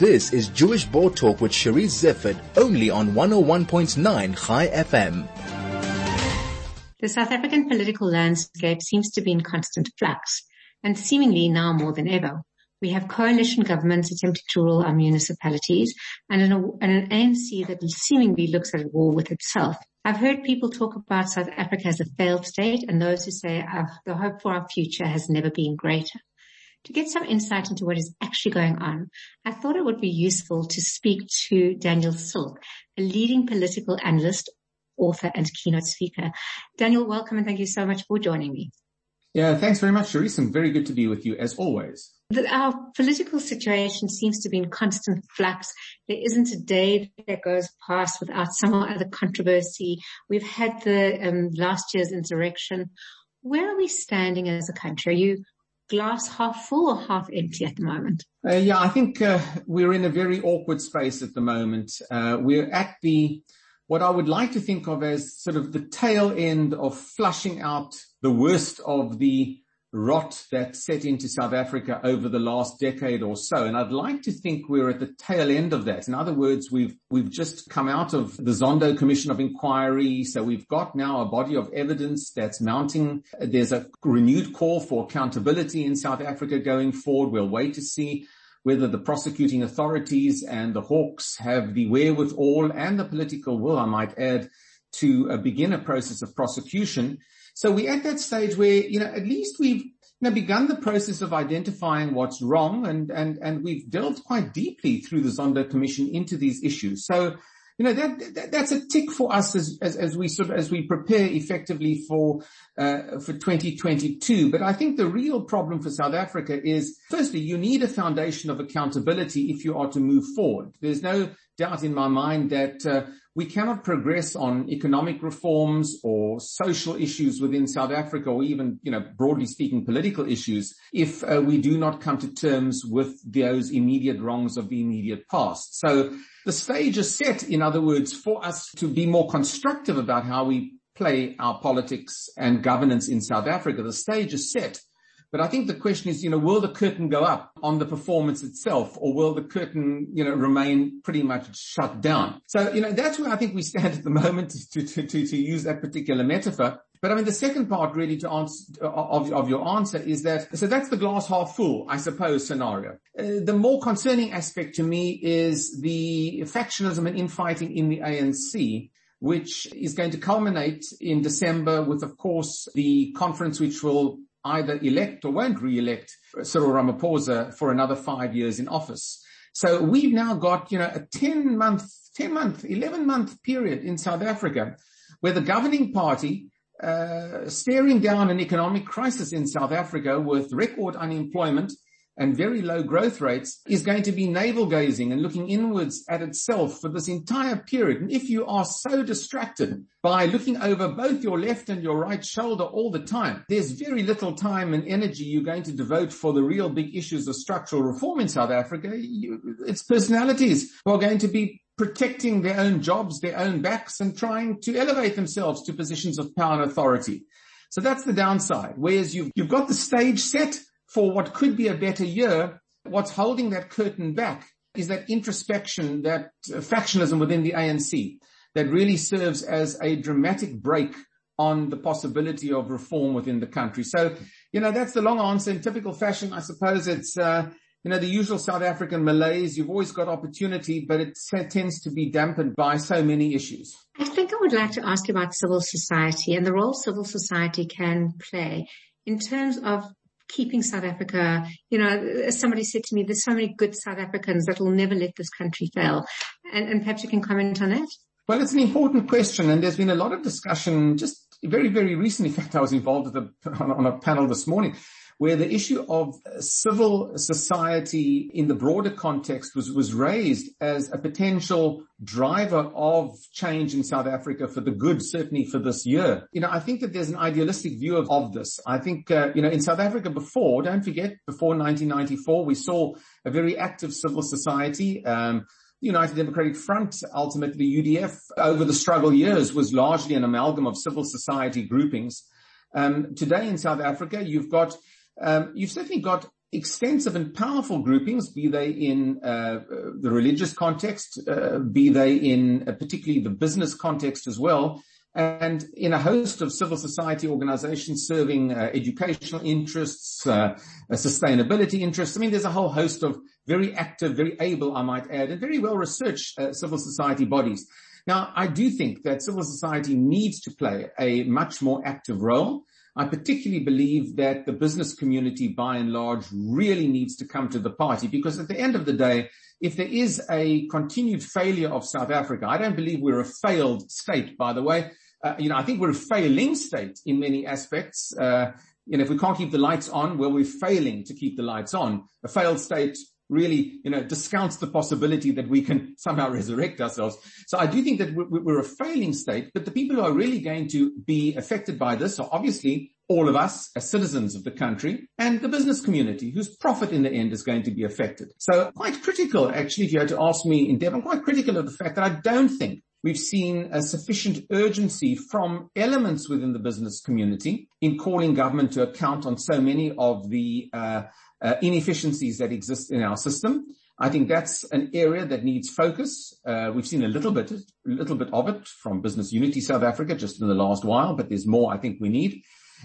This is Jewish Board Talk with Charisse Zeifert, only on 101.9 Chai FM. The South African political landscape seems to be in constant flux, and seemingly now more than ever. We have coalition governments attempting to rule our municipalities and an, an ANC that seemingly looks at war with itself. I've heard people talk about South Africa as a failed state and those who say the hope for our future has never been greater. To get some insight into what is actually going on, I thought it would be useful to speak to Daniel Silke, a leading political analyst, author and keynote speaker. Daniel, welcome and thank you so much for joining me. Yeah, thanks very much, Charisse, and very good to be with you as always. Our political situation seems to be in constant flux. There isn't a day that goes past without some other controversy. We've had the um, last year's insurrection. Where are we standing as a country? Are you glass half full or half empty at the moment? Uh, yeah, I think uh, we're in a very awkward space at the moment. Uh, we're at the what I would like to think of as sort of the tail end of flushing out the worst of the rot that set into South Africa over the last decade or so. And I'd like to think we're at the tail end of that. In other words, we've, we've just come out of the Zondo Commission of Inquiry. So we've got now a body of evidence that's mounting. There's a renewed call for accountability in South Africa going forward. We'll wait to see whether the prosecuting authorities and the Hawks have the wherewithal and the political will, I might add, to uh, begin a process of prosecution. So we're at that stage where, you know, at least we've you know, begun the process of identifying what's wrong and, and, and we've delved quite deeply through the Zondo Commission into these issues. So you know, that, that, that's a tick for us as, as, as we sort of, as we prepare effectively for, uh, for 2022. But I think the real problem for South Africa is, firstly, you need a foundation of accountability if you are to move forward. There's no doubt in my mind that, uh, we cannot progress on economic reforms or social issues within South Africa or even, you know, broadly speaking, political issues if uh, we do not come to terms with those immediate wrongs of the immediate past. So the stage is set, in other words, for us to be more constructive about how we play our politics and governance in South Africa. The stage is set. But I think the question is, you know, will the curtain go up on the performance itself or will the curtain, you know, remain pretty much shut down? So, you know, that's where I think we stand at the moment to, to, to, to use that particular metaphor. But I mean, the second part really to answer, of, of your answer is that, so that's the glass half full, I suppose, scenario. Uh, the more concerning aspect to me is the factionalism and infighting in the ANC, which is going to culminate in December with, of course, the conference which will either elect or won't re-elect Cyril Ramaphosa for another five years in office. So we've now got, you know, a 10 month, 10 month, 11 month period in South Africa where the governing party uh, staring down an economic crisis in South Africa with record unemployment and very low growth rates is going to be navel gazing and looking inwards at itself for this entire period. And if you are so distracted by looking over both your left and your right shoulder all the time, there's very little time and energy you're going to devote for the real big issues of structural reform in South Africa. You, it's personalities who are going to be protecting their own jobs, their own backs and trying to elevate themselves to positions of power and authority. So that's the downside. Whereas you've, you've got the stage set for what could be a better year. What's holding that curtain back is that introspection, that factionalism within the ANC that really serves as a dramatic brake on the possibility of reform within the country. So, you know, that's the long answer in typical fashion. I suppose it's, uh, you know, the usual South African malaise, you've always got opportunity, but it tends to be dampened by so many issues. I think I would like to ask you about civil society and the role civil society can play in terms of keeping South Africa, you know, as somebody said to me, there's so many good South Africans that will never let this country fail. And, and perhaps you can comment on that. Well, it's an important question and there's been a lot of discussion just very, very recently. In fact, I was involved a, on a panel this morning where the issue of civil society in the broader context was, was raised as a potential driver of change in South Africa for the good, certainly for this year. You know, I think that there's an idealistic view of, of this. I think, uh, you know, in South Africa before, don't forget, before 1994, we saw a very active civil society. Um, the United Democratic Front, ultimately UDF, over the struggle years was largely an amalgam of civil society groupings. Um, today in South Africa, you've got um, you've certainly got extensive and powerful groupings, be they in uh, the religious context, uh, be they in uh, particularly the business context as well, and in a host of civil society organizations serving uh, educational interests, uh, sustainability interests. I mean, there's a whole host of very active, very able, I might add, and very well researched uh, civil society bodies. Now, I do think that civil society needs to play a much more active role. I particularly believe that the business community by and large really needs to come to the party because at the end of the day, if there is a continued failure of South Africa, I don't believe we're a failed state, by the way. Uh, you know, I think we're a failing state in many aspects. Uh, you know, if we can't keep the lights on, well, we're failing to keep the lights on. A failed state really, you know, discounts the possibility that we can somehow resurrect ourselves. So I do think that we're a failing state, but the people who are really going to be affected by this are obviously all of us as citizens of the country and the business community whose profit in the end is going to be affected. So quite critical, actually, if you had to ask me in depth, I'm quite critical of the fact that I don't think we've seen a sufficient urgency from elements within the business community in calling government to account on so many of the uh, uh, inefficiencies that exist in our system. I think that's an area that needs focus. Uh, we've seen a little bit, a little bit of it from Business Unity South Africa just in the last while, but there's more I think we need.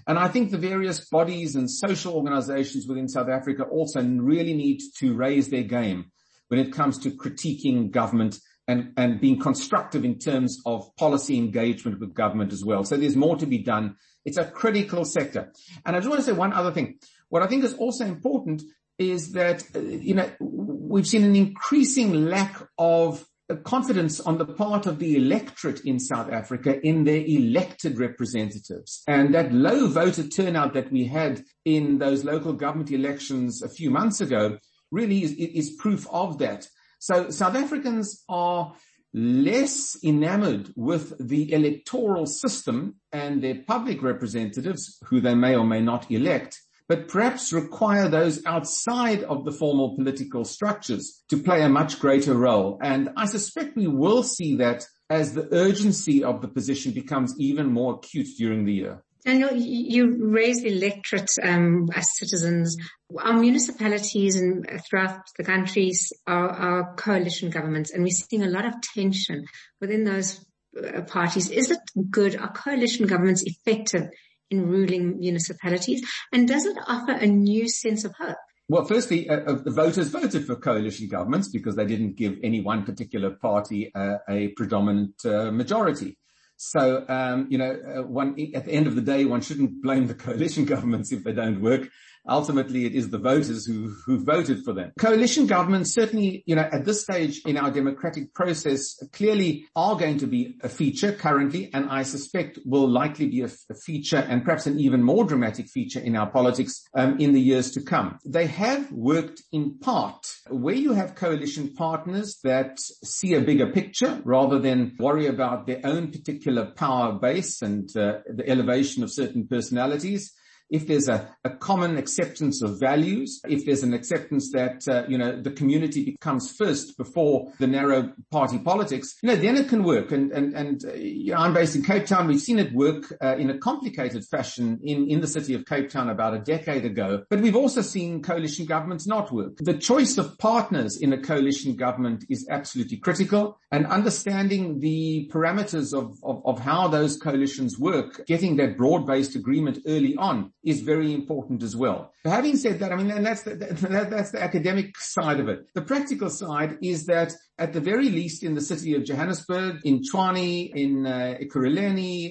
And I think the various bodies and social organizations within South Africa also really need to raise their game when it comes to critiquing government and, and being constructive in terms of policy engagement with government as well. So there's more to be done. It's a critical sector. And I just want to say one other thing. What I think is also important is that, you know, we've seen an increasing lack of confidence on the part of the electorate in South Africa in their elected representatives. And that low voter turnout that we had in those local government elections a few months ago really is, is proof of that. So South Africans are less enamored with the electoral system and their public representatives, who they may or may not elect, but perhaps require those outside of the formal political structures to play a much greater role. And I suspect we will see that as the urgency of the position becomes even more acute during the year. Daniel, you raise the electorate um, as citizens. Our municipalities and throughout the countries are, are, coalition governments, and we're seeing a lot of tension within those uh, parties. Is it good? Are coalition governments effective in ruling municipalities? And does it offer a new sense of hope? Well, firstly, uh, uh, the voters voted for coalition governments because they didn't give any one particular party uh, a predominant uh, majority. So, um, you know, uh, one, at the end of the day, one shouldn't blame the coalition governments if they don't work ultimately it is the voters who, who voted for them. Coalition governments certainly, you know, at this stage in our democratic process clearly are going to be a feature currently, and I suspect will likely be a, a feature and perhaps an even more dramatic feature in our politics um, in the years to come. They have worked in part where you have coalition partners that see a bigger picture rather than worry about their own particular power base and uh, the elevation of certain personalities if there's a, a common acceptance of values, if there's an acceptance that, uh, you know, the community becomes first before the narrow party politics, you know, then it can work. And, and, and, uh, you know, I'm based in Cape Town. We've seen it work uh, in a complicated fashion in, in the city of Cape Town about a decade ago. But we've also seen coalition governments not work. The choice of partners in a coalition government is absolutely critical and understanding the parameters of, of, of how those coalitions work, getting that broad-based agreement early on is very important as well. But having said that, I mean, and that's the, that, that's the academic side of it. The practical side is that at the very least in the city of Johannesburg, in Tshwane, in uh,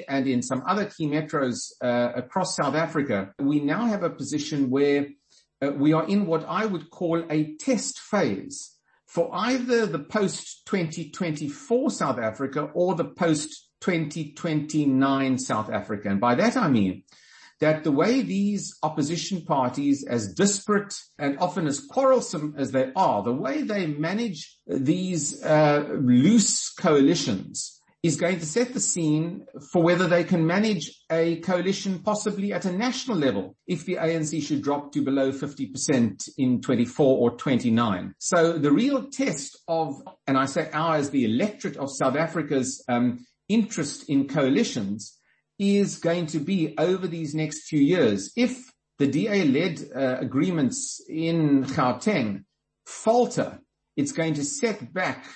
and in some other key metros uh, across South Africa, we now have a position where uh, we are in what I would call a test phase for either the post 2024 South Africa or the post 2029 South Africa. And by that I mean that the way these opposition parties, as disparate and often as quarrelsome as they are, the way they manage these uh, loose coalitions is going to set the scene for whether they can manage a coalition possibly at a national level if the ANC should drop to below 50% in 24 or 29. So the real test of, and I say ours, the electorate of South Africa's um, interest in coalitions is going to be over these next few years. If the DA-led uh, agreements in Gauteng falter, it's going to set back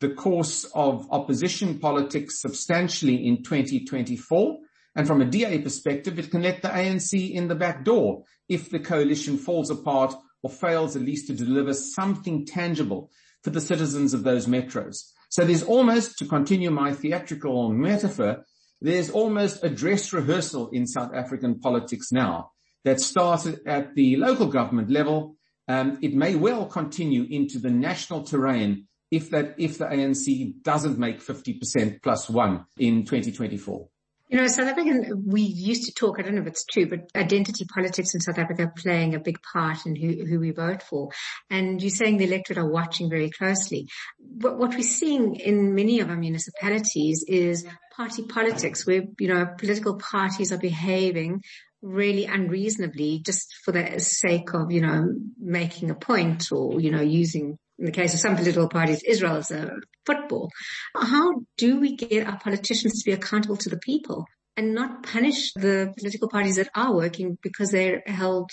the course of opposition politics substantially in 2024. And from a DA perspective, it can let the ANC in the back door if the coalition falls apart or fails at least to deliver something tangible for the citizens of those metros. So there's almost, to continue my theatrical metaphor, there's almost a dress rehearsal in South African politics now that started at the local government level. Um, it may well continue into the national terrain if that if the ANC doesn't make 50% plus one in 2024. You know, South African, we used to talk, I don't know if it's true, but identity politics in South Africa playing a big part in who, who we vote for. And you're saying the electorate are watching very closely. But what we're seeing in many of our municipalities is party politics where, you know, political parties are behaving really unreasonably just for the sake of, you know, making a point or, you know, using in the case of some political parties, Israel is a football. How do we get our politicians to be accountable to the people and not punish the political parties that are working because they're held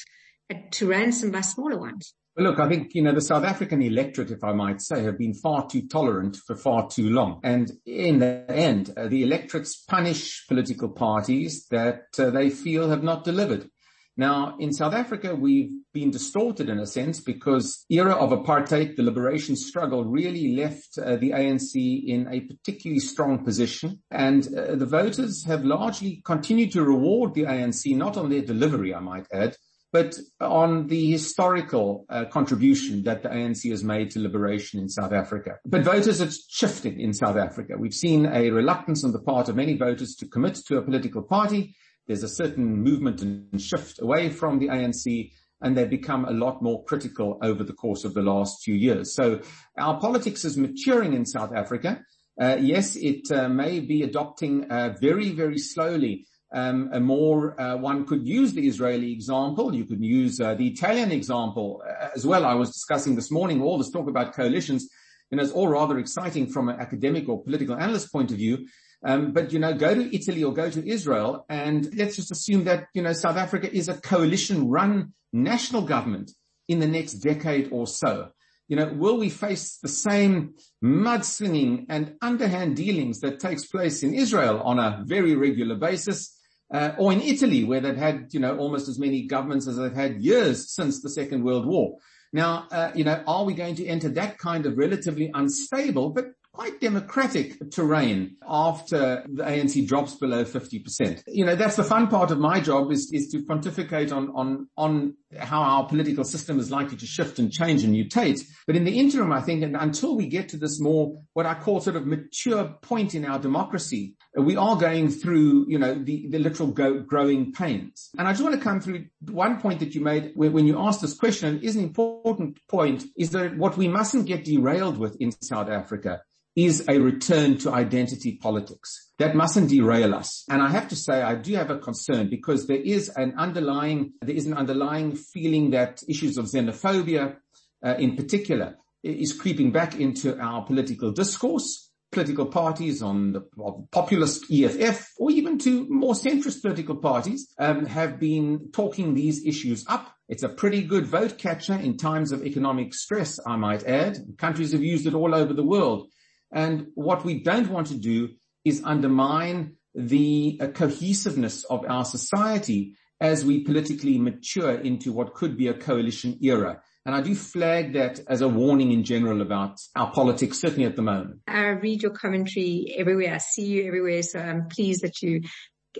to ransom by smaller ones? Look, I think, you know, the South African electorate, if I might say, have been far too tolerant for far too long. And in the end, uh, the electorates punish political parties that uh, they feel have not delivered. Now, in South Africa, we've been distorted in a sense because era of apartheid, the liberation struggle really left uh, the ANC in a particularly strong position. And uh, the voters have largely continued to reward the ANC, not on their delivery, I might add, but on the historical uh, contribution that the ANC has made to liberation in South Africa. But voters have shifted in South Africa. We've seen a reluctance on the part of many voters to commit to a political party there's a certain movement and shift away from the ANC and they've become a lot more critical over the course of the last few years. So our politics is maturing in South Africa. Uh, yes, it uh, may be adopting uh, very, very slowly um, a more, uh, one could use the Israeli example. You could use uh, the Italian example uh, as well. I was discussing this morning all this talk about coalitions, and it's all rather exciting from an academic or political analyst point of view. Um, but you know, go to Italy or go to Israel, and let's just assume that you know South Africa is a coalition-run national government in the next decade or so. You know, will we face the same mudslinging and underhand dealings that takes place in Israel on a very regular basis? Uh, or in Italy, where they've had, you know, almost as many governments as they've had years since the Second World War. Now, uh, you know, are we going to enter that kind of relatively unstable but quite democratic terrain after the ANC drops below 50%. You know, that's the fun part of my job is, is to pontificate on, on, on how our political system is likely to shift and change and mutate. But in the interim, I think, and until we get to this more, what I call sort of mature point in our democracy, we are going through, you know, the, the literal go, growing pains. And I just want to come through one point that you made when you asked this question is an important point is that what we mustn't get derailed with in South Africa is a return to identity politics. That mustn't derail us. And I have to say, I do have a concern because there is an underlying, there is an underlying feeling that issues of xenophobia, uh, in particular, is creeping back into our political discourse. Political parties on the populist EFF or even to more centrist political parties um, have been talking these issues up. It's a pretty good vote catcher in times of economic stress, I might add. Countries have used it all over the world. And what we don't want to do is undermine the uh, cohesiveness of our society as we politically mature into what could be a coalition era. And I do flag that as a warning in general about our politics, certainly at the moment. I read your commentary everywhere. I see you everywhere. So I'm pleased that you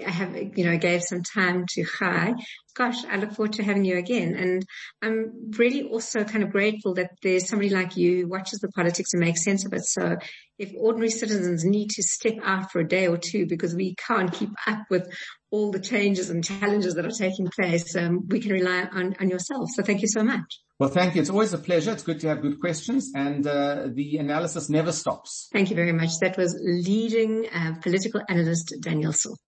have, you know, gave some time to Chai. Gosh, I look forward to having you again. And I'm really also kind of grateful that there's somebody like you who watches the politics and makes sense of it. So if ordinary citizens need to step out for a day or two because we can't keep up with all the changes and challenges that are taking place, um, we can rely on, on yourself. So thank you so much. Well, thank you. It's always a pleasure. It's good to have good questions and uh, the analysis never stops. Thank you very much. That was leading uh, political analyst Daniel Silke.